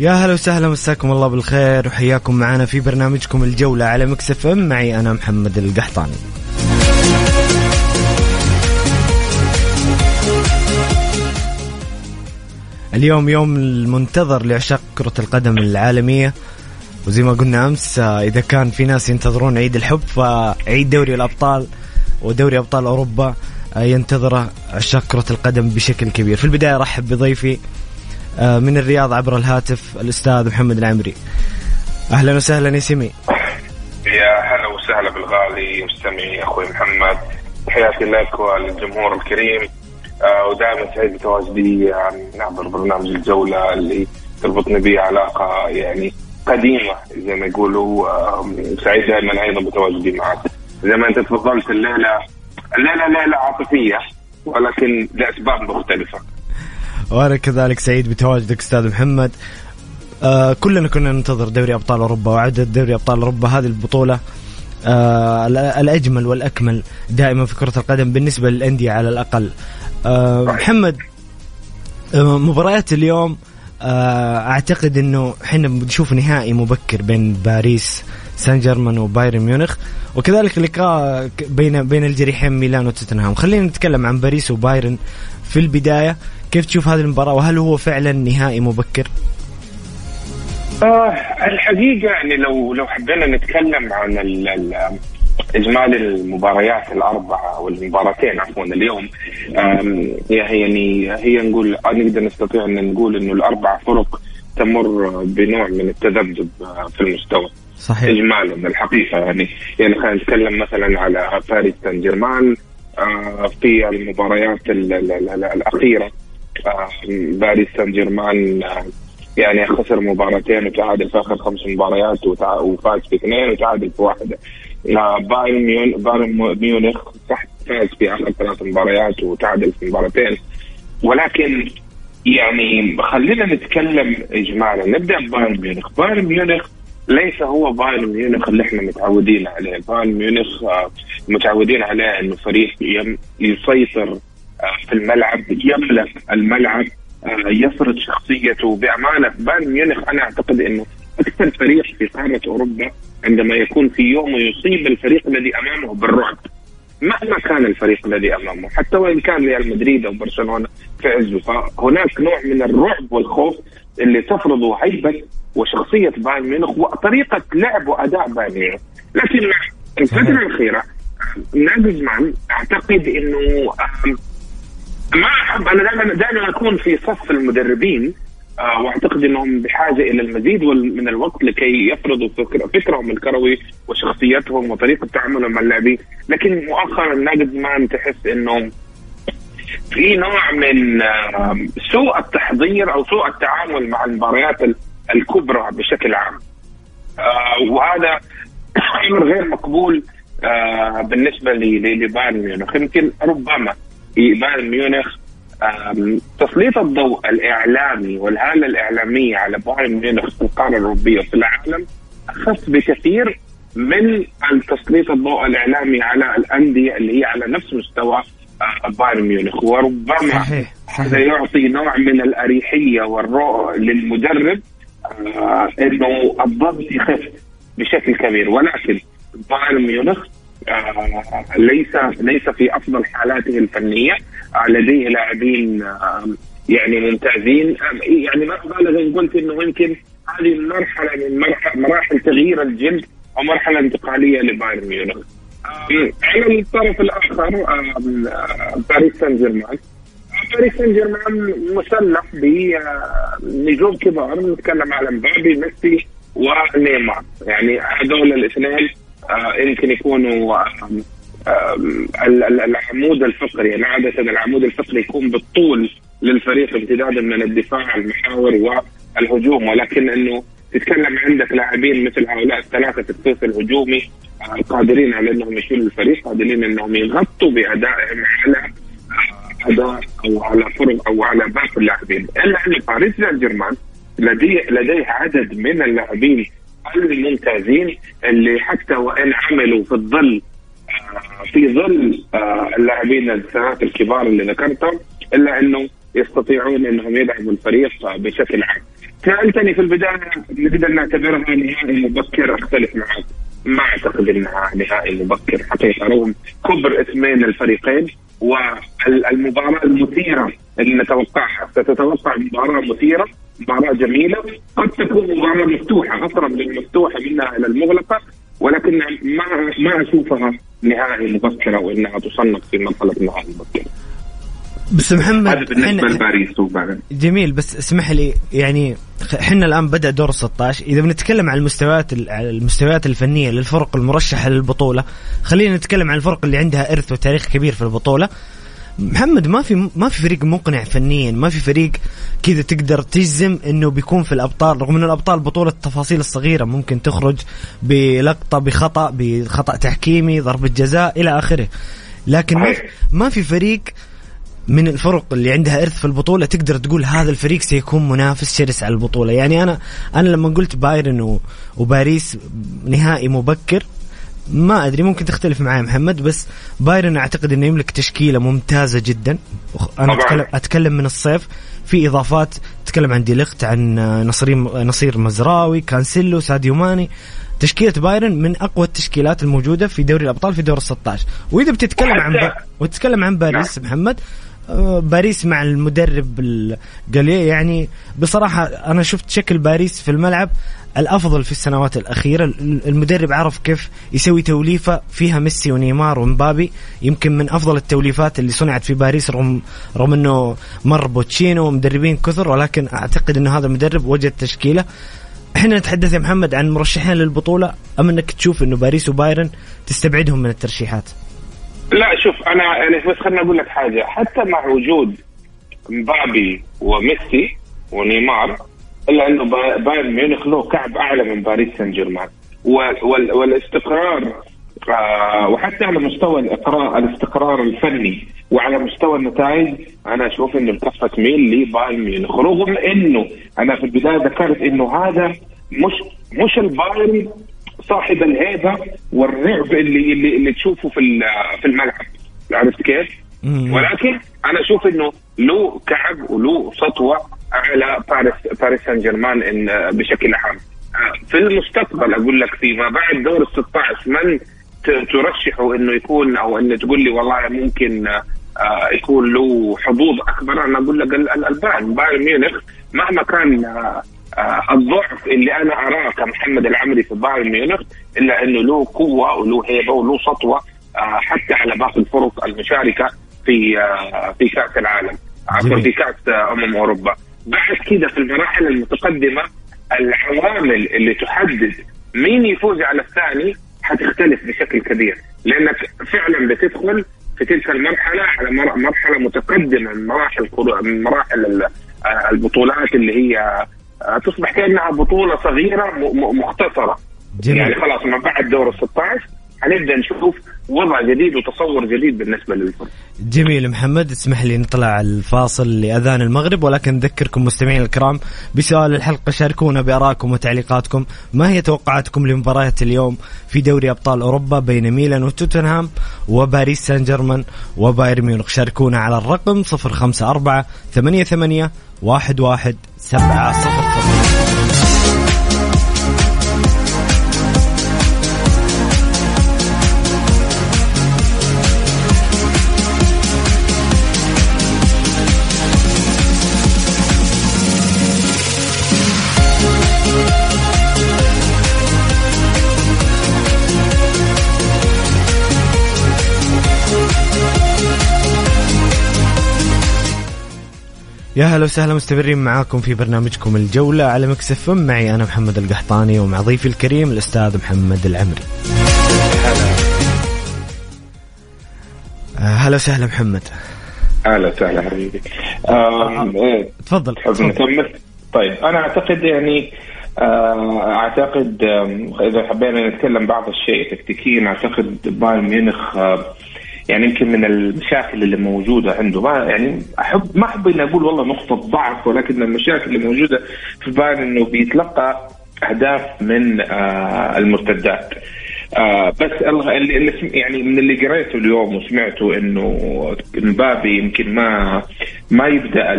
يا هلا وسهلا مساكم الله بالخير وحياكم معنا في برنامجكم الجولة على مكسف ام. معي أنا محمد القحطاني. اليوم يوم المنتظر لعشاق كرة القدم العالمية. وزي ما قلنا أمس إذا كان في ناس ينتظرون عيد الحب فعيد دوري الأبطال ودوري أبطال أوروبا ينتظره عشاق كرة القدم بشكل كبير. في البداية أرحب بضيفي من الرياض عبر الهاتف الأستاذ محمد العمري. أهلا وسهلا يا سمي. يا هلا وسهلا بالغالي مستمعي أخوي محمد. تحياتي لك وللجمهور الكريم. آه، ودائما سعيد بتواجدي نعبر برنامج الجولة اللي تربطني به علاقة يعني قديمة زي ما يقولوا. سعيد دائما أيضا بتواجدي معك. زي ما أنت تفضلت الليلة الليلة ليلة عاطفية ولكن لأسباب مختلفة. وأنا كذلك سعيد بتواجدك أستاذ محمد. آه كلنا كنا ننتظر دوري أبطال أوروبا وعدد دوري أبطال أوروبا. هذه البطولة آه الأجمل والأكمل دائما في كرة القدم بالنسبة للأندية على الأقل. آه محمد آه مباريات اليوم آه أعتقد إنه إحنا بنشوف نهائي مبكر بين باريس سان جيرمان وبايرن ميونخ. وكذلك لقاء بين بين الجريحين ميلان وتوتنهام. خلينا نتكلم عن باريس وبايرن في البداية. كيف تشوف هذه المباراة؟ وهل هو فعلا نهائي مبكر؟ آه الحقيقة يعني لو لو حبينا نتكلم عن ال ال إجمالي المباريات الأربعة أو المباراتين عفوا اليوم يعني هي نقول نقدر نستطيع أن نقول إنه الأربع فرق تمر بنوع من التذبذب في المستوى. صحيح. اجمالا الحقيقة يعني يعني خلينا نتكلم مثلا على باريس سان جيرمان آه، في المباريات الأخيرة. آه، باريس سان جيرمان يعني خسر مباراتين وتعادل في آخر خمس مباريات وفاز في اثنين وتعادل في واحدة. بايرن ميون بايرن ميونخ صح فاز في آخر ثلاث مباريات وتعادل في مباراتين. ولكن يعني خلينا نتكلم اجمالا. نبدأ ببايرن ميونخ. بايرن ميونخ ليس هو بايرن ميونخ اللي إحنا متعودين عليه. بايرن ميونخ آه، متعودين عليه إنه فريق يسيطر في الملعب يملك الملعب آه، يفرض شخصيته بأمانة. بايرن ميونخ أنا أعتقد إنه أكثر فريق في قاره أوروبا عندما يكون في يوم يصيب الفريق الذي أمامه بالرعب. مهما كان الفريق الذي أمامه حتى وإن كان ريال مدريد أو برشلونة في عزه فهناك نوع من الرعب والخوف اللي تفرضه هيبة وشخصية بايرن ميونخ وطريقة لعب وأداء بايرن ميونخ. لكن الفترة الأخيرة ناجزمان أعتقد إنه ما أحب أنا دائما دائما أكون في صف المدربين آه وأعتقد إنهم بحاجة إلى المزيد من الوقت لكي يفرضوا فكر فكرهم الكروي وشخصيتهم وطريقة تعاملهم مع اللاعبين، لكن مؤخرا ناجزمان تحس انه في نوع من آه سوء التحضير أو سوء التعامل مع المباريات الكبرى بشكل عام. آه وهذا أمر غير مقبول بالنسبة لبايرن ميونخ يمكن ربما بايرن ميونخ تسليط الضوء الإعلامي والهاله الإعلامية على بايرن ميونخ في القارة الأوروبية وفي العالم اخف بكثير من تسليط الضوء الإعلامي على الأندية اللي هي على نفس مستوى آه، بايرن ميونخ وربما. هذا يعطي نوع من الأريحية والرؤى للمدرب آه إنه الضغط يخف بشكل كبير ولكن بايرن ميونخ ليس ليس في أفضل حالاته الفنية. آه لديه لاعبين آه يعني ممتازين. يعني ما ابالغ ان قلت إنه يمكن هذه المرحلة من مراحل تغيير الجلد أو مرحله انتقالية لبايرن ميونخ. على الطرف الآخر باريس سان جيرمان باريس سان جيرمان مسلح بنجوم كبار. نتكلم على مبابي ميسي ونيمار. يعني هذول الاثنين آه، يمكن يكونوا العمود الفقري يعني عادة العمود الفقري يكون بالطول للفريق امتدادا من الدفاع المحاور والهجوم. ولكن إنه تتكلم عندك لاعبين مثل هؤلاء الثلاثة في الثلث الهجومي آه، قادرين على إنهم يشيلوا الفريق قادرين إنهم يغطوا بأدائهم على أداء أو على فرق أو على باقي اللاعبين. إلا إن باريس سان جيرمان لديه لديه عدد من اللاعبين الممتازين اللي حتى وإن عملوا في الظل آه، في ظل آه، اللاعبين الثلاثه الكبار اللي ذكرتهم إلا أنه يستطيعون أنهم يدعموا الفريق بشكل عام. سألتني في البداية نقدر نعتبرها نهائي مبكر أختلف معك ما أعتقد إنها نهائي مبكر حقيقة رغم كبر اسمين الفريقين والمباراة المثيرة اللي نتوقعها ستتوقع مباراة مثيرة مباراة جميلة. قد تكون مباراة مفتوحة اقرب للمفتوحه منها إلى المغلقة ولكن ما ما أشوفها نهائي مبكرة وإنها تصنف في مرحله نهائي مبكرة. بس محمد هذا بالنسبة لباريس جميل بس اسمح لي يعني إحنا الآن بدأ دور 16 إذا بنتكلم عن المستويات المستويات الفنية للفرق المرشحة للبطولة خلينا نتكلم عن الفرق اللي عندها إرث وتاريخ كبير في البطولة. محمد ما في ما في فريق مقنع فنيا ما في فريق كذا تقدر تجزم إنه بيكون في الأبطال رغم إن الأبطال بطولة التفاصيل الصغيرة ممكن تخرج بلقطة بخطأ بخطأ تحكيمي ضربة جزاء إلى آخره. لكن ما في, ما في فريق من الفرق اللي عندها إرث في البطولة تقدر تقول هذا الفريق سيكون منافس شرس على البطولة. يعني أنا أنا لما قلت بايرن وباريس نهائي مبكر ما أدري ممكن تختلف معي محمد بس بايرن أعتقد إنه يملك تشكيلة ممتازة جدا. أنا اتكلم أتكلم من الصيف. في إضافات تتكلم عن ديليخت عن نصير نصير مزراوي كانسيلو ساديو ماني. تشكيلة بايرن من أقوى التشكيلات الموجودة في دوري الأبطال في دور ال 16 وإذا بتتكلم عن با... وتتكلم عن باريس نعم. محمد باريس مع المدرب غالتييه يعني بصراحة أنا شفت شكل باريس في الملعب. الأفضل في السنوات الأخيرة. المدرب عرف كيف يسوي توليفة فيها ميسي ونيمار ومبابي. يمكن من أفضل التوليفات اللي صنعت في باريس رغم رغم إنه مر بوتشيتينو ومدربين كثر ولكن أعتقد إنه هذا المدرب وجد تشكيلة. إحنا نتحدث يا محمد عن مرشحين للبطولة. أم إنك تشوف إنه باريس وبايرن تستبعدهم من الترشيحات؟ لا شوف أنا يعني بس خليني أقول لك حاجة. حتى مع وجود مبابي وميسي ونيمار إلا إنه بايرن ميونخ له كعب أعلى من باريس سان جيرمان والاستقرار آه وحتى على مستوى الاقراء الاستقرار الفني وعلى مستوى النتائج أنا أشوف إنه الكفه تميل لبايرن ميونخ. رغم إنه أنا في البداية ذكرت إنه هذا مش مش البايرن صاحب الهيبة والرعب اللي اللي, اللي تشوفه في في الملعب. عرفت كيف؟ ولكن أنا أشوف إنه له كعب وله سطوة على باريس باريس سان جيرمان إن بشكل عام. في المستقبل أقول لك فيما بعد دور ال 16 من ترشحه إنه يكون أو إنه تقول لي والله ممكن آه، يكون له حظوظ أكبر. أنا أقول لك البايرن بايرن ميونخ مهما كان آه، آه، الضعف اللي أنا أراه كمحمد العمري في بايرن ميونخ إلا إنه له قوة وله هيبة وله سطوة حتى على باقي الفرق المشاركة في في كأس العالم عفوا في كأس أمم أوروبا. بعد كده في المراحل المتقدمة العوامل اللي تحدد مين يفوز على الثاني حتختلف بشكل كبير لأنك فعلا بتدخل في تلك المرحلة على مرحلة متقدمة من مراحل من مراحل البطولات اللي هي تصبح كأنها بطولة صغيرة مختصرة جميل. يعني خلاص ما بعد دور ال 16 حنبدا نشوف وضع جديد وتصور جديد بالنسبة للفرق. جميل محمد اسمح لي نطلع الفاصل لأذان المغرب ولكن نذكركم مستمعين الكرام بسؤال الحلقة شاركونا بآرائكم وتعليقاتكم ما هي توقعاتكم لمباريات اليوم في دوري أبطال أوروبا بين ميلان وتوتنهام وباريس سان جيرمان وبايرن ميونخ شاركونا على الرقم 054 88 11 700 يا هلا وسهلا مستمرين معاكم في برنامجكم الجولة على مكسف معي أنا محمد القحطاني ومع ضيفي الكريم الأستاذ محمد العمري. هلا وسهلا محمد. أهلا وسهلا حبيبي. إيه. تفضل نكمل؟ طيب أنا أعتقد يعني آه، أعتقد إذا حبينا نتكلم بعض الشيء تكتيكيا أعتقد بايرن ميونخ آه، يعني يمكن من المشاكل اللي موجودة عنده. ما يعني احب ما أحب إني أقول والله نقطة ضعف ولكن المشاكل اللي موجودة في بايرن إنه بيتلقى أهداف من آه المرتدات. آه بس اللي, اللي يعني من اللي قريته اليوم وسمعته إنه مبابي يمكن ما ما يبدأ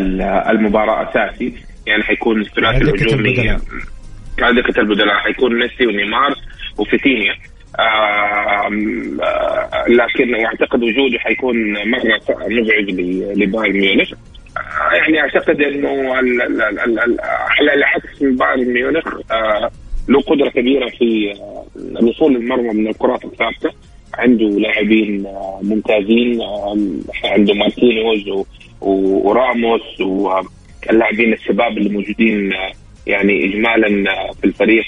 المباراة أساسي. يعني حيكون الثلاثي الهجومي. دكه البدلاء حيكون ميسي ونيمار وفيتينيا. لكن واعتقد وجوده حيكون مرة مزعج لبايرن ميونخ. آه يعني أعتقد إنه على العكس من بايرن ميونخ آه له قدرة كبيرة في آه، الوصول للمرمى من الكرات الثابتة. عنده لاعبين ممتازين عنده مارتينيوز وراموس واللاعبين الشباب اللي موجودين يعني اجمالا في الفريق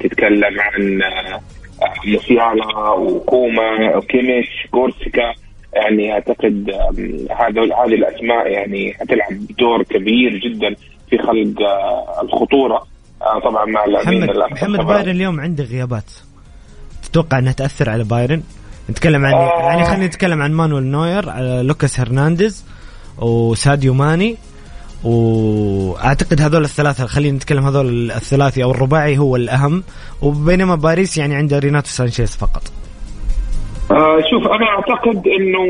تتكلم عن موسيالا وكومان وكيميش غوريتسكا يعني أعتقد هذا هذه الأسماء يعني حتلعب دور كبير جدا في خلق الخطورة. طبعا مع اللاعبين محمد, محمد بايرن اليوم عنده غيابات. تتوقع إنها تأثر على بايرن؟ نتكلم عن آه. يعني خلينا نتكلم عن مانويل نوير على لوكاس هرنانديز وساديو ماني. واعتقد هذول الثلاثة خلينا نتكلم هذول الثلاثي أو الرباعي هو الأهم وبينما باريس يعني عنده ريناتو سانشيز فقط. آه شوف أنا أعتقد إنه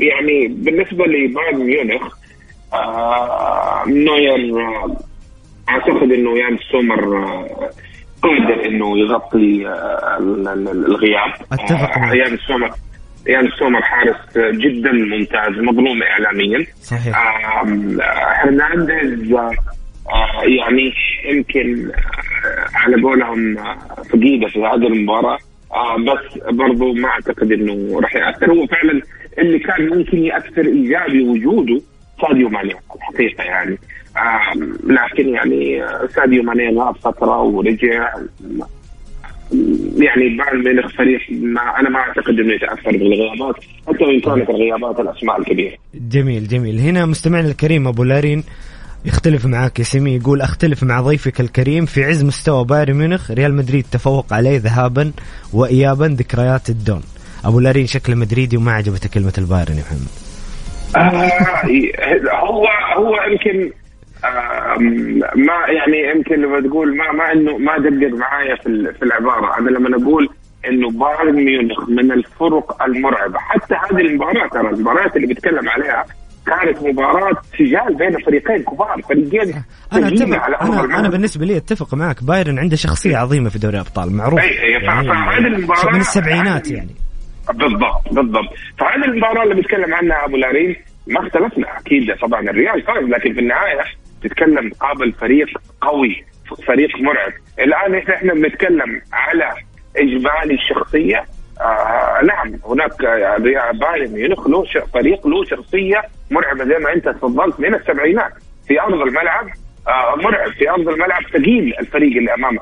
يعني بالنسبة لبايرن ميونخ آه نوير آه أعتقد إنه يعني سومر آه قادر إنه يغطي آه، الغياب. أتفق معك. يعني سومر يعني سومر حارس جدا ممتاز مظلوم اعلاميا. صحيح. هرنانديز آه، يعني يمكن على قولهم فقيده في هذه المباراة. بس برضو ما أعتقد إنه راح يأثر. هو فعلا اللي كان ممكن يأثر إيجابي وجوده ساديو ماني الحقيقة يعني. لكن يعني ساديو ماني غاب فتره ورجع. يعني بايرن ميونخ فريق ما أنا ما أعتقد إنه يتأثر بالغيابات حتى وإن كانت الغيابات الأسماء الكبيرة. جميل جميل. هنا مستمعنا الكريم أبو لارين يختلف معك يا سمي يقول أختلف مع ضيفك الكريم في عز مستوى بايرن ميونخ ريال مدريد تفوق عليه ذهابا وايابا ذكريات الدون أبو لارين شكله مدريدي وما عجبته كلمة البايرن يا محمد. آه هو هو يمكن ما يعني يمكن لما تقول ما ما إنه ما دقق معايا في في العبارة. أنا لما أقول إنه بايرن ميونخ من الفرق المرعبة حتى هذه المباراة ترى المباريات اللي بيتكلم عليها كانت مباراة سجال بين فريقين كبار فريقين أنا أتفق على أنا, أنا بالنسبة لي أتفق معك. بايرن عنده شخصية عظيمة في دوري الأبطال معروف. اي يعني فهذه المباراة من السبعينات يعني. بالضبط بالضبط. فهذه المباراة اللي بيتكلم عنها أبو لارين ما اختلفنا أكيد طبعا. الريال فاز لكن في النهاية تتكلم قابل فريق قوي فريق مرعب. الآن إحنا بنتكلم على إجمالي الشخصية. آه نعم هناك بايرن ميونخ له فريق له شخصية مرعبة زي ما أنت تفضلت من السبعينات. في أرض الملعب آه مرعب. في أرض الملعب ثقيل الفريق اللي أمامه.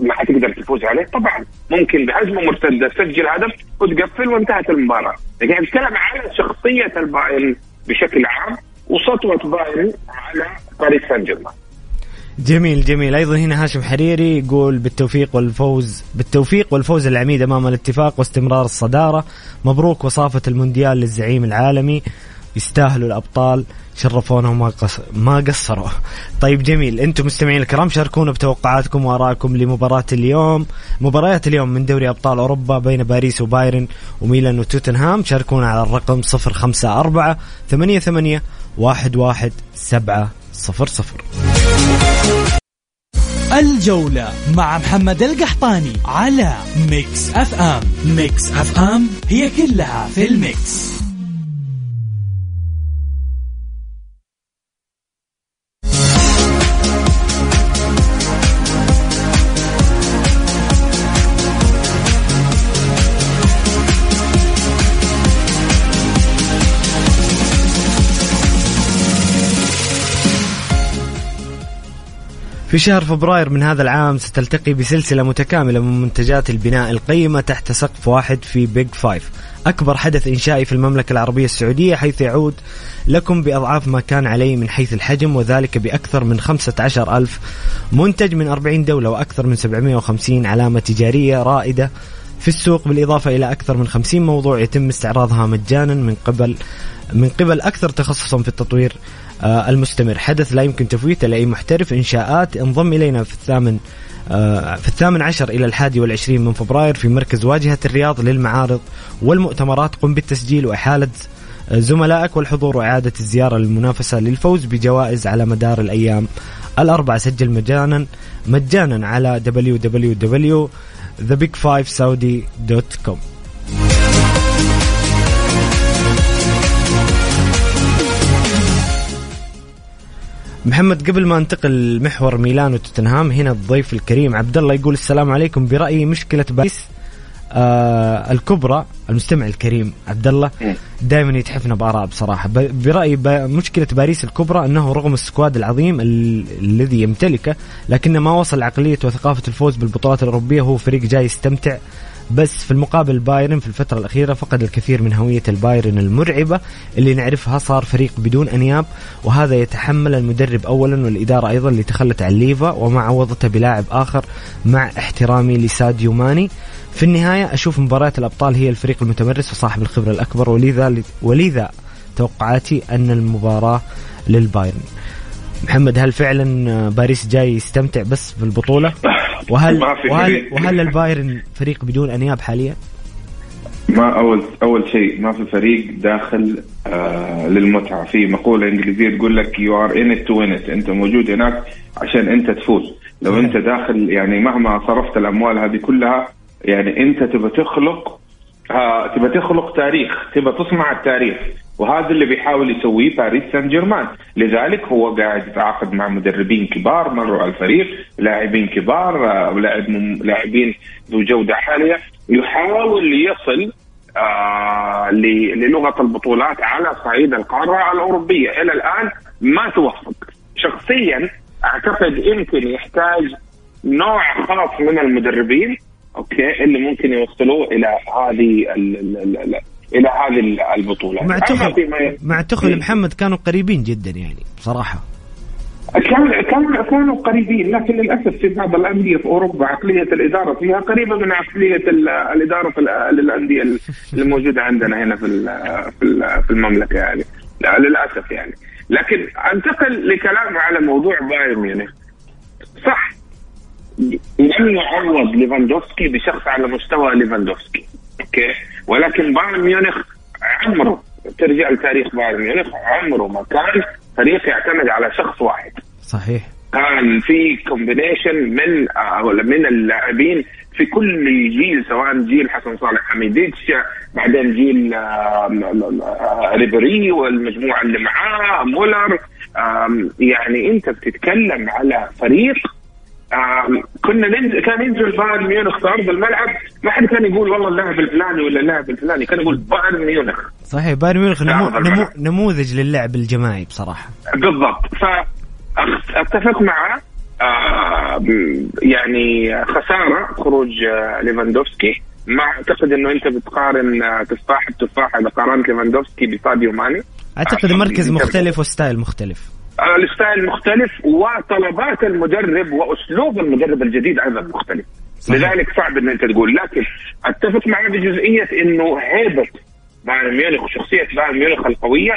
ما حتقدر تفوز عليه. طبعا ممكن بهجمة مرتدة. تسجل هدف وتقفل وانتهت المباراة. لكن نتكلم على شخصية البايرن بشكل عام. وسطوه بايرن على باريس سان جيرمان. جميل جميل. أيضا هنا هاشم حريري يقول بالتوفيق والفوز بالتوفيق والفوز العميد أمام الاتفاق واستمرار الصدارة. مبروك وصافة المونديال للزعيم العالمي. يستاهلوا الأبطال شرفونا وما قص... ما قصروا. طيب جميل. أنتم مستمعين الكرام شاركونا بتوقعاتكم وآرائكم لمباراة اليوم. مباريات اليوم من دوري أبطال أوروبا بين باريس وبايرن وميلان وتوتنهام. شاركونا على الرقم 054 88 11 7 صفر صفر. الجولة مع محمد القحطاني على ميكس أف أم. ميكس أف أم هي كلها في الميكس. في شهر فبراير من هذا العام ستلتقي بسلسلة متكاملة من منتجات البناء القيمة تحت سقف واحد في بيج فايف أكبر حدث إنشائي في المملكة العربية السعودية حيث يعود لكم بأضعاف ما كان عليه من حيث الحجم وذلك بأكثر من 15 ألف منتج من 40 دولة وأكثر من 750 علامة تجارية رائدة. في السوق بالإضافة إلى أكثر من 50 موضوع يتم استعراضها مجانا من قبل من قبل أكثر تخصصا في التطوير المستمر. حدث لا يمكن تفويته لأي محترف. إنشاءات انضم إلينا في الثامن آه، في الثامن عشر إلى الحادي والعشرين من فبراير في مركز واجهة الرياض للمعارض والمؤتمرات قم بالتسجيل وإحالة زملائك والحضور وإعادة الزيارة للمنافسة للفوز بجوائز على مدار الأيام الأربعة. سجل مجانا مجانا على www.thebig5saudi.com محمد قبل ما انتقل محور ميلان وتوتنهام هنا الضيف الكريم عبد الله يقول السلام عليكم. برأيي مشكلة باريس آه الكبرى المستمع الكريم عبد الله دائما يتحفنا بآراء بصراحة. برأيي مشكلة باريس الكبرى أنه رغم ال squad العظيم الذي يمتلكه لكنه ما وصل عقلية وثقافة الفوز بالبطولات الأوروبية هو فريق جاي يستمتع. بس في المقابل بايرن في الفترة الأخيرة فقد الكثير من هوية البايرن المرعبة اللي نعرفها صار فريق بدون أنياب وهذا يتحمل المدرب أولا والإدارة أيضا اللي تخلت عن ليفا وما عوضته بلاعب آخر مع احترامي لساديو ماني. في النهاية أشوف مباريات الأبطال هي الفريق المتمرس وصاحب الخبرة الأكبر ولذا ولذا توقعاتي أن المباراة للبايرن. محمد هل فعلا باريس جاي يستمتع بس بالبطولة؟ وهل وهل, وهل البايرن فريق بدون أنياب حاليا؟ ما اول أول شيء ما في فريق داخل آه للمتعة. في مقولة إنجليزية تقول لك you are in to win أنت موجود هناك عشان أنت تفوز. لو أنت داخل يعني مهما صرفت الأموال هذه كلها يعني أنت تبى تخلق آه تبى تخلق تاريخ تبى تصنع التاريخ. وهذا اللي بيحاول يسويه باريس سان جيرمان لذلك هو قاعد يتعاقد مع مدربين كبار مروا على الفريق لاعبين كبار آه، ولاعب لاعبين ذو جودة عاليه يحاول يصل آه للغه البطولات على صعيد القارة الأوروبية. إلى الآن ما توفق. شخصيا أعتقد يمكن يحتاج نوع خاص من المدربين أوكي اللي ممكن يوصلوه إلى هذه إلى هذه البطولة. مع تخل مع تخل إيه. محمد كانوا قريبين جدا يعني بصراحة. كان كان كانوا قريبين لكن للأسف في بعض الأندية في أوروبا عقلية الإدارة فيها قريبة من عقلية الإدارة في الانديه الموجودة عندنا هنا في في المملكة يعني. للأسف يعني. لكن أنتقل لكلام على موضوع بايرن ميونخ. صح. لم يعوض ليفاندوفسكي بشخص على مستوى ليفاندوفسكي. okay. ولكن بايرن ميونخ عمره ترجع لتاريخ بايرن ميونخ عمره ما كان فريق يعتمد على شخص واحد. صحيح. كان في combination من ولا من اللاعبين في كل جيل سواء جيل حسن صالح حميديتش بعدين جيل ريبري والمجموعة اللي معاه مولر. يعني انت بتتكلم على فريق كنا ننزل كان ينزل بايرن ميونخ في أرض الملعب ما حد كان يقول والله اللاعب الفلاني ولا اللاعب الفلاني كان يقول بايرن ميونخ. صحيح بايرن ميونخ نمو نمو نموذج للعب الجماعي بصراحة. بالضبط. فاتفق معه. آه يعني خسارة خروج آه ليفاندوفسكي. ما أعتقد إنه أنت بتقارن آه، تفاح بتفاح إذا قارنت ليفاندوفسكي بساديو ماني. أعتقد مركز مختلف و style مختلف. ال style مختلف وطلبات المدرب وأسلوب المدرب الجديد أيضا مختلف صحيح. لذلك صعب إن أنت تقول لكن أتفق معي بجزئية إنه هيبة بايرن ميونخ وشخصية بايرن ميونخ القوية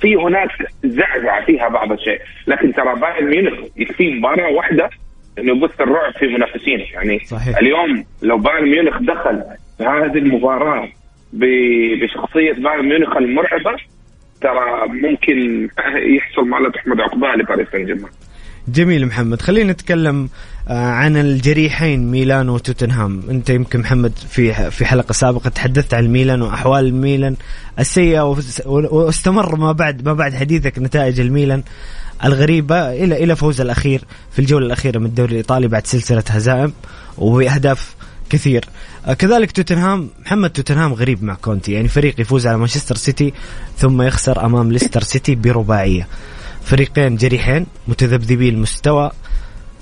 في هناك زعزعة فيها بعض الشيء لكن ترى بايرن ميونخ يكفي مباراة واحدة إنه يبث الرعب في منافسينه يعني صحيح. اليوم لو بايرن ميونخ دخل في هذه المباراة بشخصية بايرن ميونخ المرعبة ترى ممكن يحصل ما لا تحمد عقباه لباريس سان جيرمان جميل محمد. خلينا نتكلم آه، عن الجريحين ميلان وتوتنهام. أنت يمكن محمد في في حلقة سابقة تحدثت عن ميلان وأحوال الميلان السيئة واستمر ما بعد ما بعد حديثك نتائج الميلان الغريبة إلى إلى فوز الأخير في الجولة الأخيرة من الدوري الإيطالي بعد سلسلة هزائم وبأهداف كثير. آه، كذلك توتنهام محمد توتنهام غريب مع كونتي. يعني فريق يفوز على مانشستر سيتي ثم يخسر أمام ليستر سيتي برباعية. فريقين جريحين متذبذبي المستوى.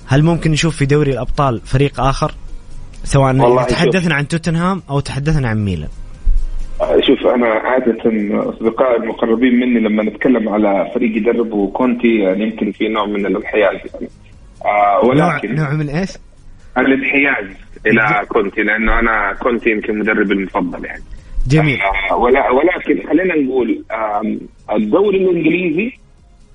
هل ممكن نشوف في دوري الأبطال فريق آخر؟ سواء تحدثنا عن توتنهام أو تحدثنا عن ميلان. آه، شوف أنا عادة أصدقائي المقربين مني لما نتكلم على فريق يدربه كونتي يعني يمكن في نوع من الانحياز. يعني. آه ولكن نوع, نوع من إيش؟ الانحياز. إلى كونتي لأنه أنا كونتي يمكن مدربي المفضل يعني. جميل. آه ولا ولكن خلينا نقول الدوري الإنجليزي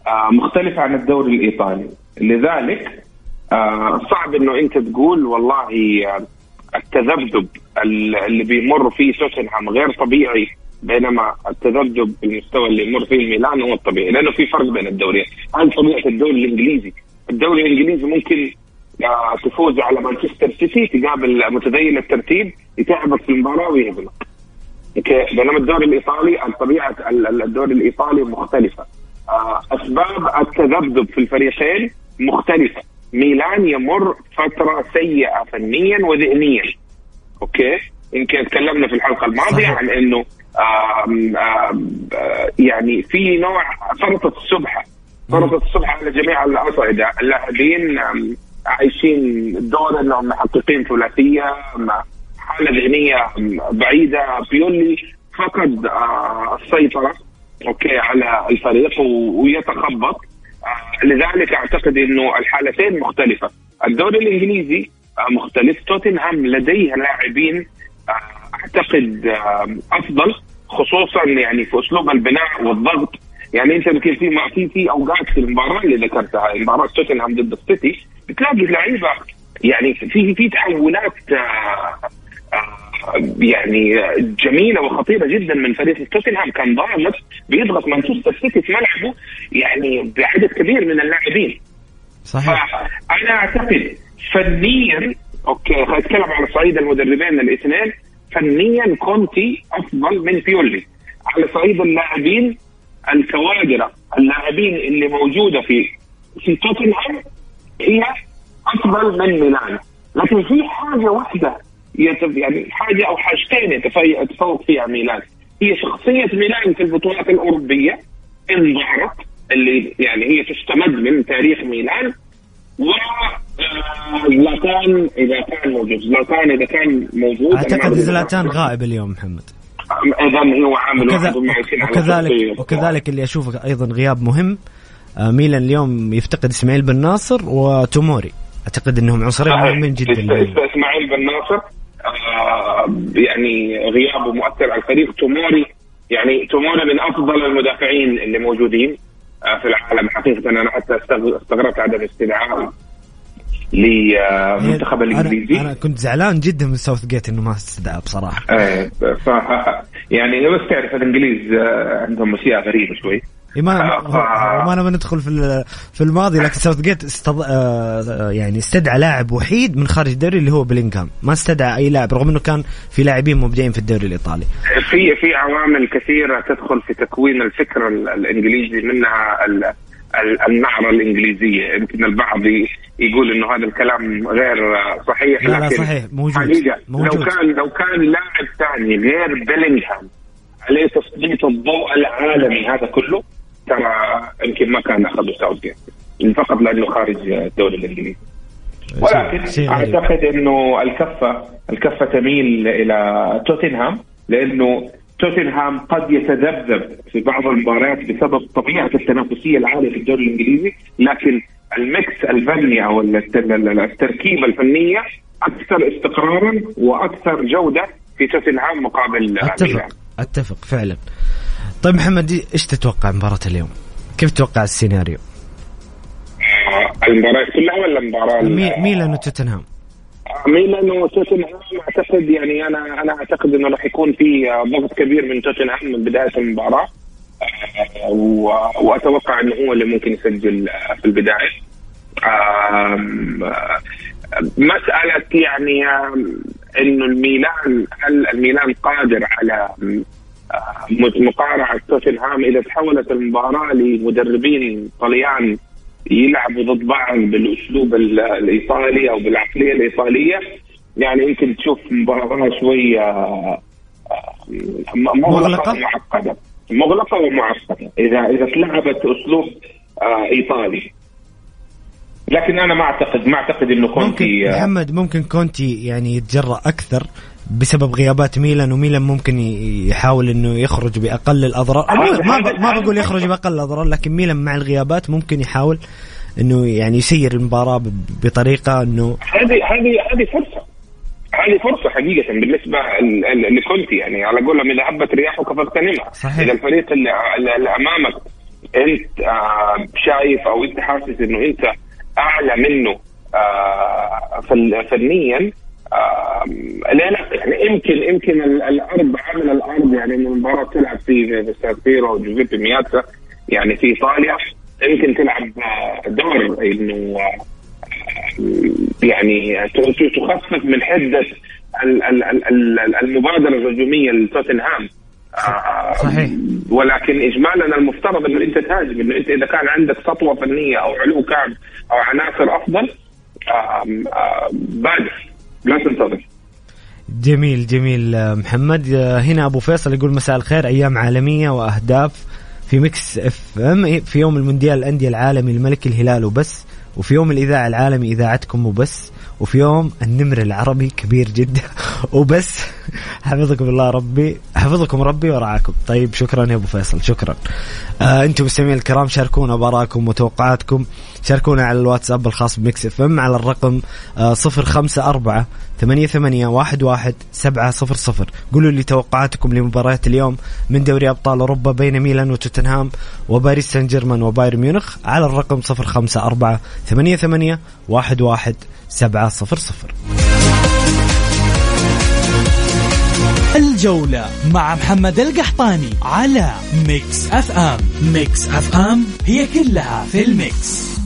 آه مختلف عن الدوري الإيطالي. لذلك آه صعب إنه أنت تقول والله التذبذب اللي بيمر فيه توتنهام غير طبيعي بينما التذبذب بالمستوى اللي يمر فيه الميلان هو الطبيعي. لأنه في فرق بين الدوريين. هل طبيعة الدوري الإنجليزي. الدوري الإنجليزي ممكن تفوز على مانشستر سيتي تقابل متدين الترتيب يتعبك في المباراة ويهزمك بينما الدوري الإيطالي طبيعة الدوري الإيطالي مختلفة. آه، أسباب التذبذب في الفريقين مختلفة. ميلان يمر فترة سيئة فنيا وذهنيا. أوكي؟ يمكن تكلمنا في الحلقة الماضية عن إنه آم آم يعني في نوع فرطت السبحه فرطت السبحه على جميع الأصعدة. اللاعبين عايشين دور إنهم محققين ثلاثية حالة ذهنية بعيدة. بيولي فقد آه، السيطرة أوكي على الفريق ويتخبط. آه، لذلك أعتقد إنه الحالتين مختلفة. الدوري الإنجليزي آه، مختلف. توتنهام لديه لاعبين أعتقد أفضل خصوصا يعني في أسلوب البناء والضغط. يعني أنت يمكن في في في أوقات في المباراة اللي ذكرتها مباراه توتنهام ضد السيتي بتلاقي لعيبة يعني في في تحولات يعني جميلة وخطيرة جدا من فريق توتنهام. كان ضاغط بيضغط مانشستر سيتي في ملعبه يعني بعدد كبير من اللاعبين. صحيح. أنا أعتقد فنيا okay اتكلم على صعيد المدربين الاثنين. فنيا كونتي أفضل من بيولي. على صعيد اللاعبين الكوادر اللاعبين اللي موجودة في في توتنهام هي أفضل من ميلان لكن في حاجة واحدة يعني حاجة أو حاجتين يتفوق فيها ميلان هي شخصية ميلان في البطولات الأوروبية انظهرت اللي يعني هي تستمد من تاريخ ميلان و آه، زلاتان إذا كان موجود. زلاتان إذا كان موجود أعتقد زلاتان غائب اليوم محمد. اذا هو عامل وكذلك وكذلك اللي أشوفه أيضا غياب مهم ميلان اليوم يفتقد إسماعيل بن ناصر وتوموري. أعتقد إنهم عنصرين مهمين جدا إسماعيل بن ناصر آه، يعني غيابه مؤثر على الفريق. توموري يعني توموري من أفضل المدافعين اللي موجودين آه، في العالم. حقيقة أنا حتى استغربت عدم استدعائه للمنتخب الإنجليزي. أنا كنت زعلان جدا من ساوث جيت إنه ما استدعى بصراحة. إيه ف يعني بس تعرف الإنجليز آه، عندهم مشيئه غريبة شوي. ما ما أنا بندخل في في الماضي لكن ساوث جيت استض... آه يعني استدعى لاعب وحيد من خارج الدوري اللي هو بلينغهام. ما استدعى أي لاعب رغم إنه كان في لاعبين مبدعين في الدوري الإيطالي. في في عوامل كثيرة تدخل في تكوين الفكر الإنجليزي منها النعرة الإنجليزية. يمكن البعض يقول إنه هذا الكلام غير صحيح لا لا صحيح موجود, حقيقة موجود. لو كان لو كان لاعب ثاني غير بيلينغهام عليه تسليط الضوء العالمي هذا كله؟ ترى يمكن ما كان اخذوا ساوث جيت فقط لأنه خارج الدوري الانجليزي ولكن أعتقد إنه الكفه الكفة تميل إلى توتنهام لأنه توتنهام قد يتذبذب في بعض المباريات بسبب طبيعة التنافسية العالية في الدوري الانجليزي لكن الميكس الفني أو التركيبة الفنية أكثر استقرارا وأكثر جودة في توتنهام مقابل أتفق. أتفق فعلا. طيب محمد إيش تتوقع مباراة اليوم؟ كيف تتوقع السيناريو؟ المباراة كلها ولا المباراة ميلان وتوتنهام ميلان وتوتنهام أعتقد يعني أنا أنا أعتقد إنه راح يكون في ضغط كبير من توتنهام من بداية المباراة وأتوقع إنه هو اللي ممكن يسجل في البداية مسألة يعني إنه الميلان هل الميلان قادر على مقارعة توتنهام إذا تحولت المباراة لمدربين طليان يلعبوا ضد بعض بالأسلوب الإيطالي أو بالعقلية الإيطالية يعني يمكن تشوف مباراة شوية آه، مغلقة؟ ومعقدة. مغلقة ومعقدة اذا إذا تلعبت أسلوب آه، إيطالي. لكن أنا ما اعتقد ما أعتقد إنه كونتي ممكن آه، محمد ممكن كونتي يعني يتجرأ أكثر بسبب غيابات ميلان وميلان ممكن يحاول إنه يخرج بأقل الأضرار. ما ما بقول يخرج بأقل الأضرار لكن ميلان مع الغيابات ممكن يحاول إنه يعني يسير المباراة بطريقة إنه هذه هذه هذه فرصة. هذه فرصة حقيقة بالنسبة لكونتي. يعني على قولهم إذا هبت رياحك فاغتنمها صحيح. إذا الفريق اللي, اللي أمامك أنت آه شايف أو أنت حاسس إنه أنت أعلى منه آه فنيا آه لا لا يعني يمكن يمكن الأرض عامل الأرض يعني المباراه تلعب في في سانسيرو وجوزيبي مياتسا يعني في إيطاليا يمكن تلعب دور إنه يعني تخفف من حدة المبادرة الهجومية لتوتنهام. صحيح. ولكن اجمالا المفترض إنه أنت تهاجم إنه أنت إذا كان عندك سطوة فنية أو علو كعب أو عناصر أفضل بادر لا تنتظر. جميل جميل محمد. هنا أبو فيصل يقول مساء الخير أيام عالمية وأهداف في Mix FM في يوم المونديال الأندية العالمي الملك الهلال وبس وفي يوم الإذاعة العالمي إذاعتكم وبس. وفي يوم النمر العربي كبير جدا. وبس حفظكم الله ربي. حفظكم ربي ورعاكم. طيب شكرا يا أبو فيصل شكرا. آه أنتم مستمعين الكرام شاركونا براكم وتوقعاتكم. شاركونا على الواتساب الخاص بميكس إف إم على الرقم آه صفر خمسة أربعة ثمانية ثمانية واحد واحد سبعة صفر صفر. قولوا لي توقعاتكم لمباريات اليوم من دوري أبطال أوروبا بين ميلان وتوتنهام وباريس سان جيرمان وبايرن ميونخ على الرقم صفر خمسة أربعة ثمانية ثمانية واحد واحد سبعة صفر صفر. الجولة مع محمد القحطاني على Mix FM. Mix FM هي كلها في ال mix.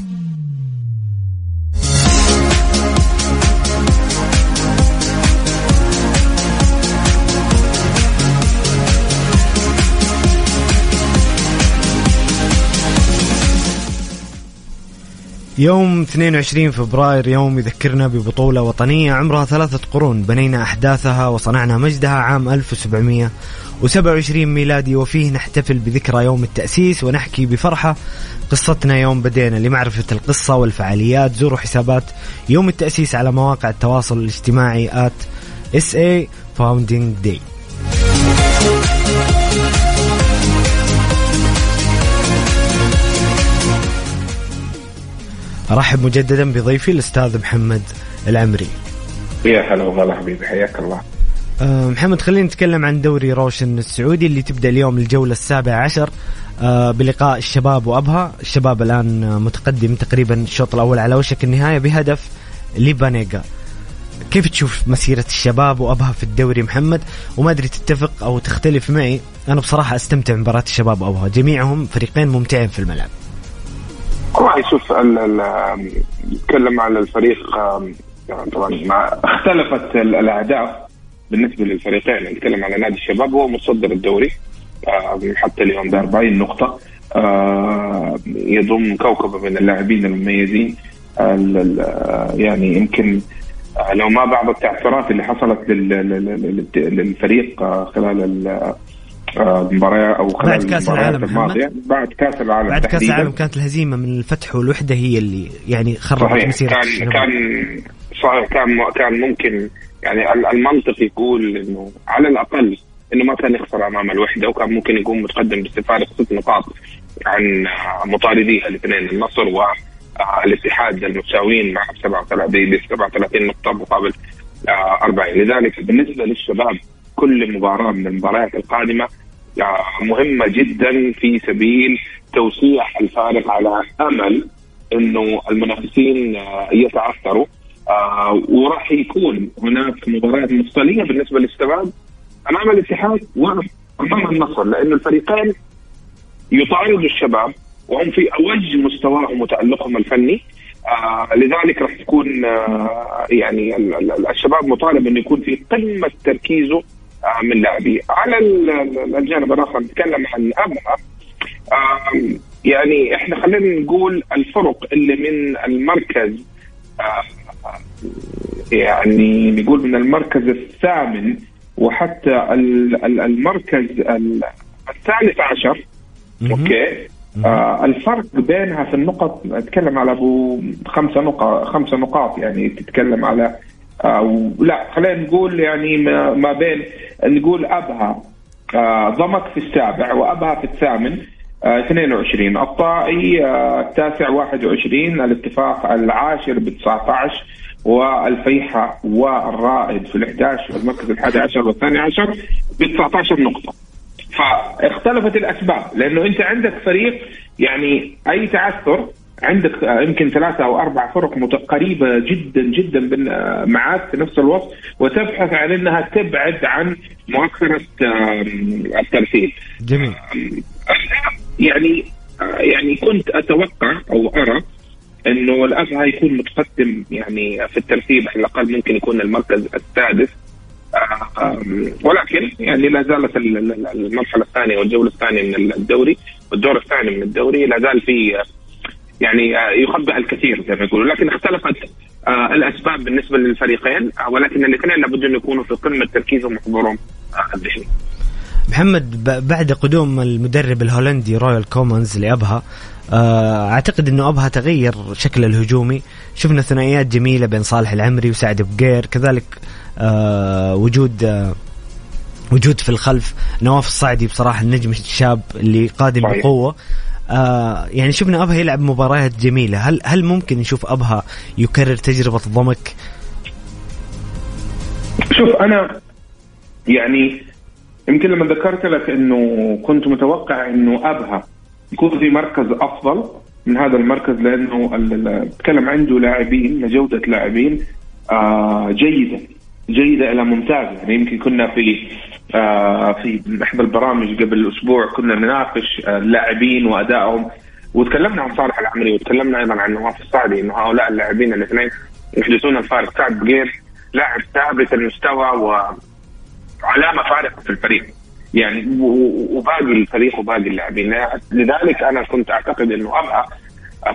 يوم 22 فبراير يوم يذكرنا ببطولة وطنية عمرها ثلاثة قرون بنينا أحداثها وصنعنا مجدها عام 1727 ميلادي وفيه نحتفل بذكرى يوم التأسيس ونحكي بفرحة قصتنا يوم بدينا لمعرفة القصة والفعاليات. زوروا حسابات يوم التأسيس على مواقع التواصل الاجتماعي at SA Founding Day. أرحب مجددا بضيفي الأستاذ محمد العمري. يا هلا والله حبيبي حياك الله. أه محمد خلينا نتكلم عن دوري روشن السعودي اللي تبدأ اليوم الجولة السابعة عشر. أه بلقاء الشباب وأبها. الشباب الآن متقدم تقريبا الشوط الأول على وشك النهاية بهدف لبانيجا كيف تشوف مسيرة الشباب وأبها في الدوري محمد؟ وما أدري تتفق أو تختلف معي؟ أنا بصراحة أستمتع بمباراة الشباب وأبها. جميعهم فريقين ممتعين في الملعب. والله شوف نتكلم على الفريق طبعا مع اختلفت الاهداف بالنسبة للفريقين. نتكلم على نادي الشباب هو متصدر الدوري حتى اليوم ب 40 نقطه يضم كوكبة من اللاعبين المميزين. يعني يمكن لو ما بعض التعثرات اللي حصلت للفريق خلال المباراة أو خلال بعد كأس العالم الماضية. بعد كأس العالم بعد كأس العالم كانت الهزيمة من الفتح والوحدة هي اللي يعني خربت مسيرة كان. كان صحيح. كان كان ممكن يعني المنطق يقول إنه على الأقل إنه ما كان يخسر أمام الوحدة وكان ممكن يكون متقدم باستفاده ست نقاط عن مطارديه الاثنين النصر والاتحاد المتساويين مع 37 37 نقطة مقابل 40 لذلك بالنسبة للشباب كل مباراة من المباريات القادمة مهمة جدا في سبيل توسيع الفارق على أمل أنه المنافسين يتعثروا. وراح يكون هناك مباريات مفصلية بالنسبة للشباب أمام الاتحاد وأمام النصر لأن الفريقين يطاردوا الشباب وهم في أوج مستواهم وتألقهم الفني. آه لذلك راح تكون آه يعني الشباب مطالب إنه يكون في قمة تركيزه من لاعبيه على الجانب الآخر نتكلم عن ابها يعني إحنا خلينا نقول الفرق اللي من المركز يعني نقول من المركز الثامن وحتى المركز الثالث عشر. أوكي؟ آه الفرق بينها في النقط اتكلم على أبو خمسة نقاط خمسة نقاط يعني تتكلم على آه لا خلينا نقول يعني ما, ما بين نقول أبها آه ضمك في السابع وأبها في الثامن آه 22 الطائي آه التاسع 21 الاتفاق العاشر ب 19 والفيحة والرائد في ال 11 والمركز ال 11 والثاني عشر ب 19 نقطة. فاختلفت الأسباب لأنه أنت عندك فريق يعني أي تعثر عندك يمكن ثلاثة أو أربع فرق قريبة جدا جدا معك في نفس الوقت وتبحث عن أنها تبعد عن مؤخرة الترتيب جميل. يعني يعني كنت أتوقع أو أرى إنه الابها يكون متقدم يعني في الترتيب على الأقل ممكن يكون المركز السادس. ولكن يعني لا زالت المرحلة الثانية والجولة الثانية من الدوري والدور الثاني من الدوري لا زال في يعني يخبئ الكثير زي ما يقولوا. لكن اختلفت آه، الأسباب بالنسبة للفريقين آه، ولكن الاثنين لابد أن يكونوا في قمة تركيزهم وحضورهم آه، الذهني. محمد بعد قدوم المدرب الهولندي رويل كومانس لأبها أعتقد إنه أبها تغير شكل الهجومي. شفنا ثنائيات جميلة بين صالح العمري وسعد بقير. كذلك وجود وجود في الخلف نواف الصعدي بصراحة النجم الشاب اللي قادم بقوة. آه يعني شفنا أبها يلعب مباريات جميلة. هل هل ممكن نشوف أبها يكرر تجربة ضمك؟ شوف أنا يعني يمكن لما ذكرت لك إنه كنت متوقع إنه أبها يكون في مركز أفضل من هذا المركز لأنه بتكلم عنده لاعبين جودة لاعبين آه جيدة جيدة إلى ممتازه يعني يمكن كنا في في احدى البرامج قبل أسبوع كنا نناقش آه، اللاعبين وأدائهم وتكلمنا عن صالح العمري وتكلمنا أيضا عن نواف الصعدي إنه هؤلاء اللاعبين الاثنين يحدثون الفارق سعد بقير لاعب ثابت المستوى وعلامة فارقة في الفريق. يعني وباقي الفريق وباقي اللاعبين. لذلك أنا كنت أعتقد إنه ابها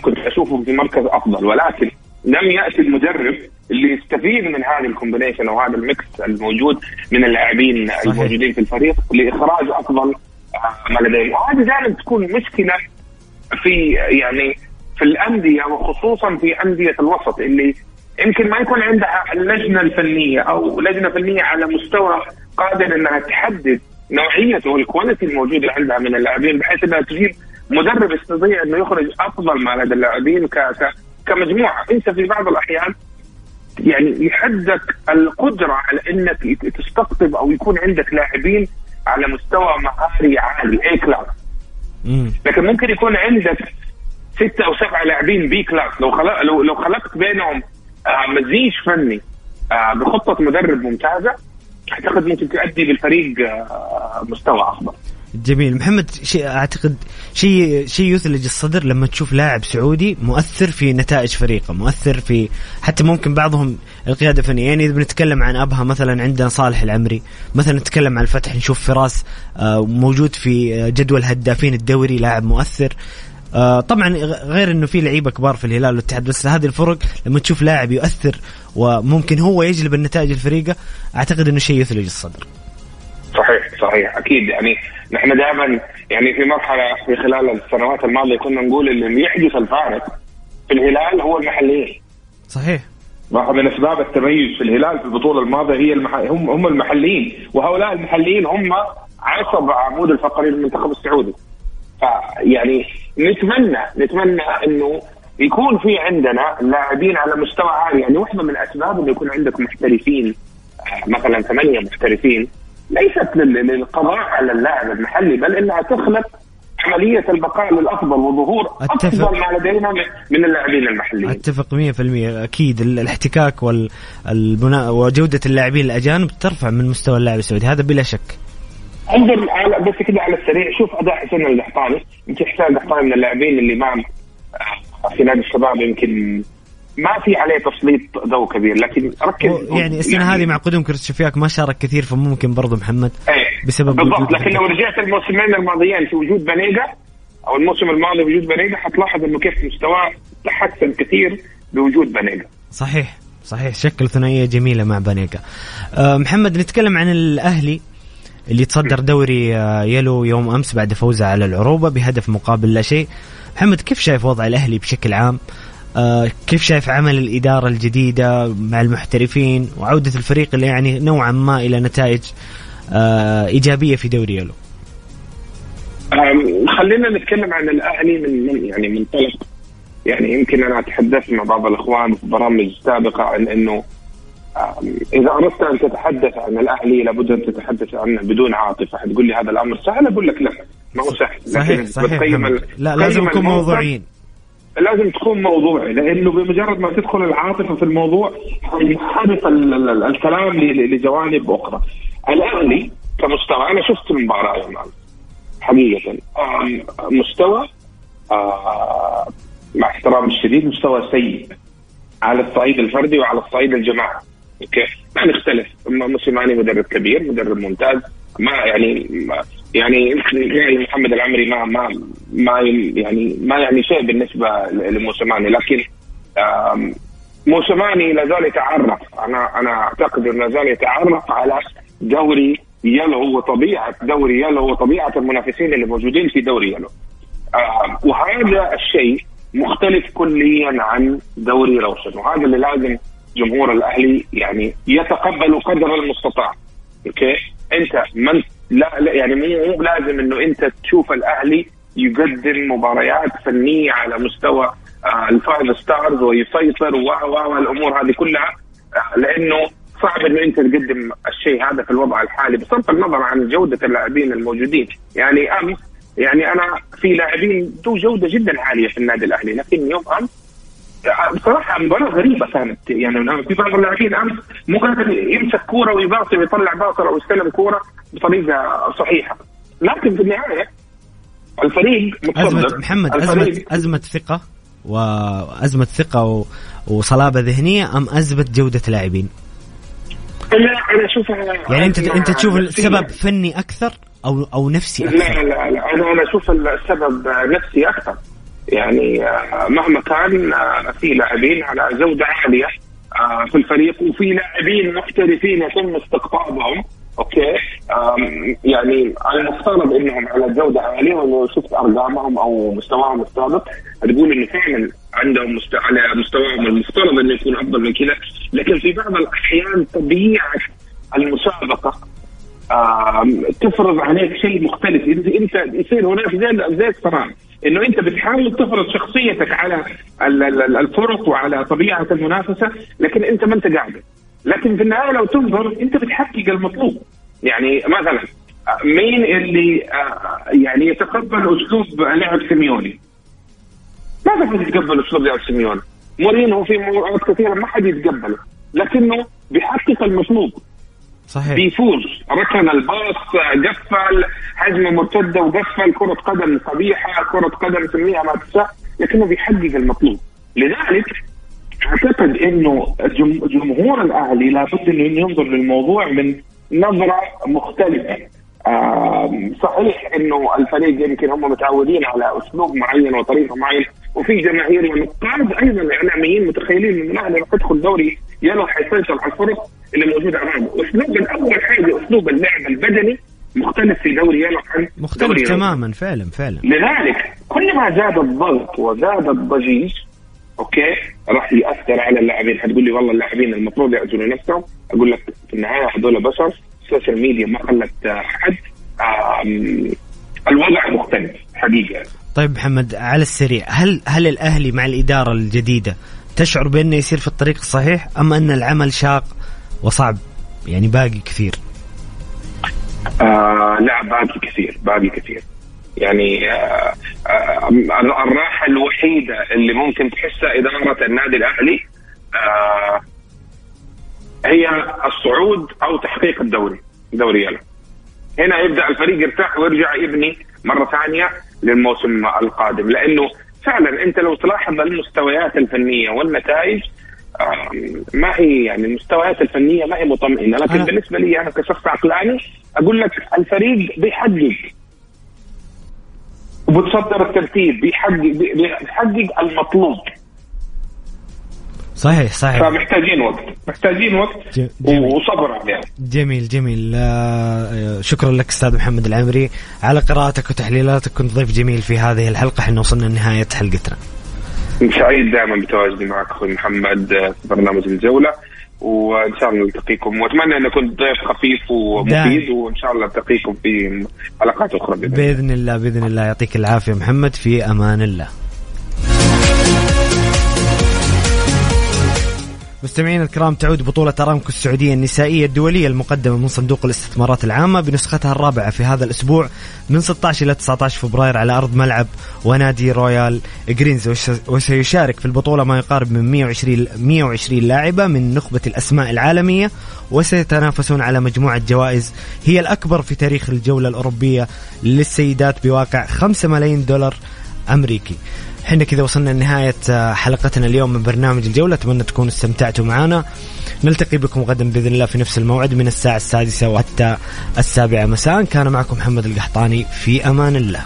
كنت اشوفه في مركز أفضل ولكن لم يأتي المدرب اللي يستفيد من هذه ال combination أو هذا ال mix الموجود من اللاعبين الموجودين في الفريق لإخراج أفضل ما لديهم. وهذه دائما تكون مشكلة في يعني في الأندية وخصوصا في أندية الوسط اللي يمكن ما يكون عندها اللجنة الفنية أو لجنة فنية على مستوى قادر إنها تحدد نوعيه وال quality الموجوده عندها من اللاعبين بحيث إنها تجيب مدرب يستطيع إنه يخرج أفضل ما لدى اللاعبين كمجموعة. أنت في بعض الأحيان يعني يحدك القدرة على إنك تستقطب أو يكون عندك لاعبين على مستوى مهاري عالي. A class لكن ممكن يكون عندك ستة أو سبعة لاعبين B class لو خلق لو لو خلقت بينهم آه، مزيج فني آه، بخطة مدرب ممتازة أعتقد ممكن تؤدي بالفريق آه، مستوى أفضل. جميل. محمد شيء أعتقد شيء شيء يثلج الصدر لما تشوف لاعب سعودي مؤثر في نتائج فريقه مؤثر في حتى ممكن بعضهم القيادة الفنية. يعني إذا بنتكلم عن أبها مثلا عندنا صالح العمري مثلا نتكلم عن الفتح نشوف فراس آه، موجود في جدول هدافين الدوري لاعب مؤثر. آه، طبعا غير إنه في لعيبة كبار في الهلال والاتحاد بس هذه الفرق لما تشوف لاعب يؤثر وممكن هو يجلب النتائج الفريقة أعتقد إنه شيء يثلج الصدر. صحيح صحيح. أكيد. يعني نحن دائما يعني في مرحلة في خلال السنوات الماضية كنا نقول اللي يحدث الفارق في الهلال هو المحليين. صحيح. واحد من أسباب التميز في الهلال في البطولة الماضية هي المح... هم هم المحليين. وهؤلاء المحليين هم عصب عمود الفقري للمنتخب السعودي. فيعني نتمنى نتمنى إنه يكون في عندنا لاعبين على مستوى عالي. يعني واحدة من الاسباب انه يكون عندك محترفين آه، مثلا ثمانية محترفين. ليست للقضاء على اللاعب المحلي بل إنها تخلق عملية البقاء للأفضل وظهور أتفق. أفضل ما لدينا من اللاعبين المحليين. أتفق 100% أكيد الاحتكاك والبناء وجودة اللاعبين الأجانب ترفع من مستوى اللاعب السعودي. هذا بلا شك. أنظر بس كذا على السريع. شوف أداء حسين القحطاني يمكن حسين القحطاني من اللاعبين اللي ما في نادي الشباب يمكن ما في عليه تسليط ضوء كبير لكن ركز. يعني السنة يعني هذه مع قدوم كريس شفياك ما شارك كثير فممكن برضه محمد إيه بسبب بالضبط. لكن لو رجعت الموسمين الماضيين في وجود بنيجا أو الموسم الماضي بوجود بنيجا حتلاحظ إنه كيف مستواه تحسن كثير بوجود بنيجا صحيح صحيح. شكل ثنائية جميلة مع بنيجا أه محمد نتكلم عن الأهلي اللي تصدر دوري آه، يلو يوم أمس بعد فوزه على العروبة بهدف مقابل لا شيء. محمد كيف شايف وضع الأهلي بشكل عام؟ آه كيف شايف عمل الإدارة الجديدة مع المحترفين وعودة الفريق اللي يعني نوعا ما إلى نتائج آه إيجابية في دوري يلو خلينا نتكلم عن الأهلي من يعني من طلق يعني يمكن أنا تحدثت مع بعض الإخوان في برامج سابقة عن أنه إذا أردت أن تتحدث عن الأهلي لابد أن تتحدث عنه بدون عاطفة. حتقول لي هذا الأمر سهل أقول لك لا ما هو سهل. صحيح صحيح لا لازم نكون موضوعيين. لازم تكون موضوعي لأنه بمجرد ما تدخل العاطفة في الموضوع حينحرف الكلام لجوانب أخرى. الأهلي كمستوى أنا شفت المباراة يا حقيقة. مستوى مع احترام الشديد مستوى سيء على الصعيد الفردي وعلى الصعيد الجماعي. أوكي؟ ما نختلف. موسيماني مدرب كبير مدرب ممتاز ما يعني يعني محمد العمري ما ما ما يعني ما يعني شيء بالنسبة لموسيماني لكن موسيماني لا زال يتعرف. أنا أنا أعتقد إنه لا زال يتعرف على دوري يلو وطبيعة دوري يلو وطبيعة المنافسين اللي موجودين في دوري يلو. وهذا الشيء مختلف كليا عن دوري روشن وهذا اللي لازم جمهور الأهلي يعني يتقبل قدر المستطاع. Okay؟ أنت من لا, لا يعني مو لازم إنه أنت تشوف الأهلي يقدم مباريات فنية على مستوى آه ال five stars ويسيطر والامور هذه كلها آه لأنه صعب إنه أنت تقدم الشيء هذا في الوضع الحالي بصرف النظر عن جودة اللاعبين الموجودين. يعني أمس يعني أنا في لاعبين ذو جودة جدا عالية في النادي الأهلي لكن يوم أمس بصراحة مباراة غريبة كانت. يعني في بعض اللاعبين أمس مو قادر يمسك كورة ويباصي ويطلع باصره أو يستلم كورة بطريقة صحيحة. لكن في النهاية الفريق أزمة محمد أزمة أزمة ثقة وأزمة ثقة و... وصلابة ذهنية أم أزمة جودة لاعبين؟ لا أنا أشوفها يعني أنت أنت تشوف السبب فني أكثر أو أو نفسي أكثر؟ لا لا لا أنا أنا أشوف السبب نفسي أكثر. يعني آه، مهما كان آه، في لاعبين على جودة عالية آه، في الفريق وفي لاعبين محترفين يتم استقطابهم. أوكي؟ يعني المفترض إنهم على جودة عالية ولو شفت أرقامهم أو مستواهم السابق. تقول إنه فعلا عندهم مستوى على مستواهم المفترض إنه يكون أفضل من كذا. لكن في بعض الأحيان طبيعة المسابقة تفرض عليك شيء مختلف. أنت يصير هناك زي زي الصراع إنه أنت بتحاول تفرض شخصيتك على الفرق وعلى طبيعة المنافسة لكن أنت ما أنت قاعد. لكن في النهاية لو تنظر أنت بتحقق المطلوب. يعني مثلا مين اللي آه، يعني يتقبل أسلوب لعب سيميوني؟ ما حد يتقبل أسلوب لعب سيميوني. مورينو في مرات كثيره ما حد يتقبله. لكنه بيحقق المطلوب. صحيح. بيفوز. ركن الباص قفل هجمه مرتدة وقفل كرة قدم قبيحة كرة قدم سميها ما تشاء لكنه بيحقق المطلوب. لذلك أعتقد إنه جمهور الأهلي لابد إنه ينظر للموضوع من نظرة مختلفة. صحيح إنه الفريق يمكن هم متعودين على أسلوب معين وطريقة معينه وفي جماهير ونقاد أيضا إعلاميين متخيلين إنه الأهلي راح يدخل دوري يلا حيسيطر على الفرق اللي موجوده أمامه، أسلوب اول حاجة أسلوب اللعب البدني مختلف في دوري يلا عن مختلف دوري تماما فعلا فعلا. لذلك كل ما زاد الضغط وزاد الضجيج okay راح يأثر على اللاعبين. حتقول لي والله اللاعبين المفروض يعزلوا نفسهم. أقول لك في النهاية هذول بشر ال social media ما خلت أحد الوضع مختلف حقيقة. طيب محمد على السريع هل هل الأهلي مع الإدارة الجديدة تشعر بأنه يسير في الطريق الصحيح أم أن العمل شاق وصعب؟ يعني باقي كثير؟ آه لا باقي كثير باقي كثير. يعني آه آه الراحة الوحيدة اللي ممكن تحسها اداره النادي الأهلي آه هي الصعود أو تحقيق الدوري دوري يلا. هنا يبدأ الفريق يرتاح ويرجع يبني مرة ثانية للموسم القادم لأنه فعلا أنت لو تلاحظ المستويات الفنية والنتائج ما هي يعني المستويات الفنية ما هي مطمئنة. لكن أنا بالنسبة لي أنا كشخص عقلاني أقول لك الفريق بيحقق. وبتصدر الترتيب بيحقق بيحقق المطلوب. صحيح صحيح. فمحتاجين وقت. محتاجين وقت جميل. وصبر يعني. جميل جميل. آه شكرا لك أستاذ محمد العمري. على قراءتك وتحليلاتك كنت ضيف جميل في هذه الحلقة. إحنا وصلنا لنهاية حلقتنا. سعيد دائما بتواجدي معك أخوي محمد في برنامج الجولة. وإن شاء الله نلتقيكم. وأتمنى أن اكون ضيف خفيف ومفيد. وإن شاء الله التقيكم في حلقات أخرى بإذن, الله بإذن الله. يعطيك العافية محمد. في أمان الله. مستمعينا الكرام تعود بطولة أرامكو السعودية النسائية الدولية المقدمة من صندوق الاستثمارات العامة بنسختها الرابعة في هذا الأسبوع من 16 إلى 19 فبراير على أرض ملعب ونادي Royal Greens. وسيشارك في البطولة ما يقارب من 120 120 لاعبة من نخبة الأسماء العالمية وسيتنافسون على مجموعة جوائز هي الأكبر في تاريخ الجولة الأوروبية للسيدات بواقع 5 ملايين دولار أمريكي. إحنا كذا وصلنا لنهاية آه، حلقتنا اليوم من برنامج الجولة. أتمنى تكونوا استمتعتوا معنا نلتقي بكم غدا بإذن الله في نفس الموعد من الساعة السادسة وحتى السابعة مساء. كان معكم محمد القحطاني. في أمان الله.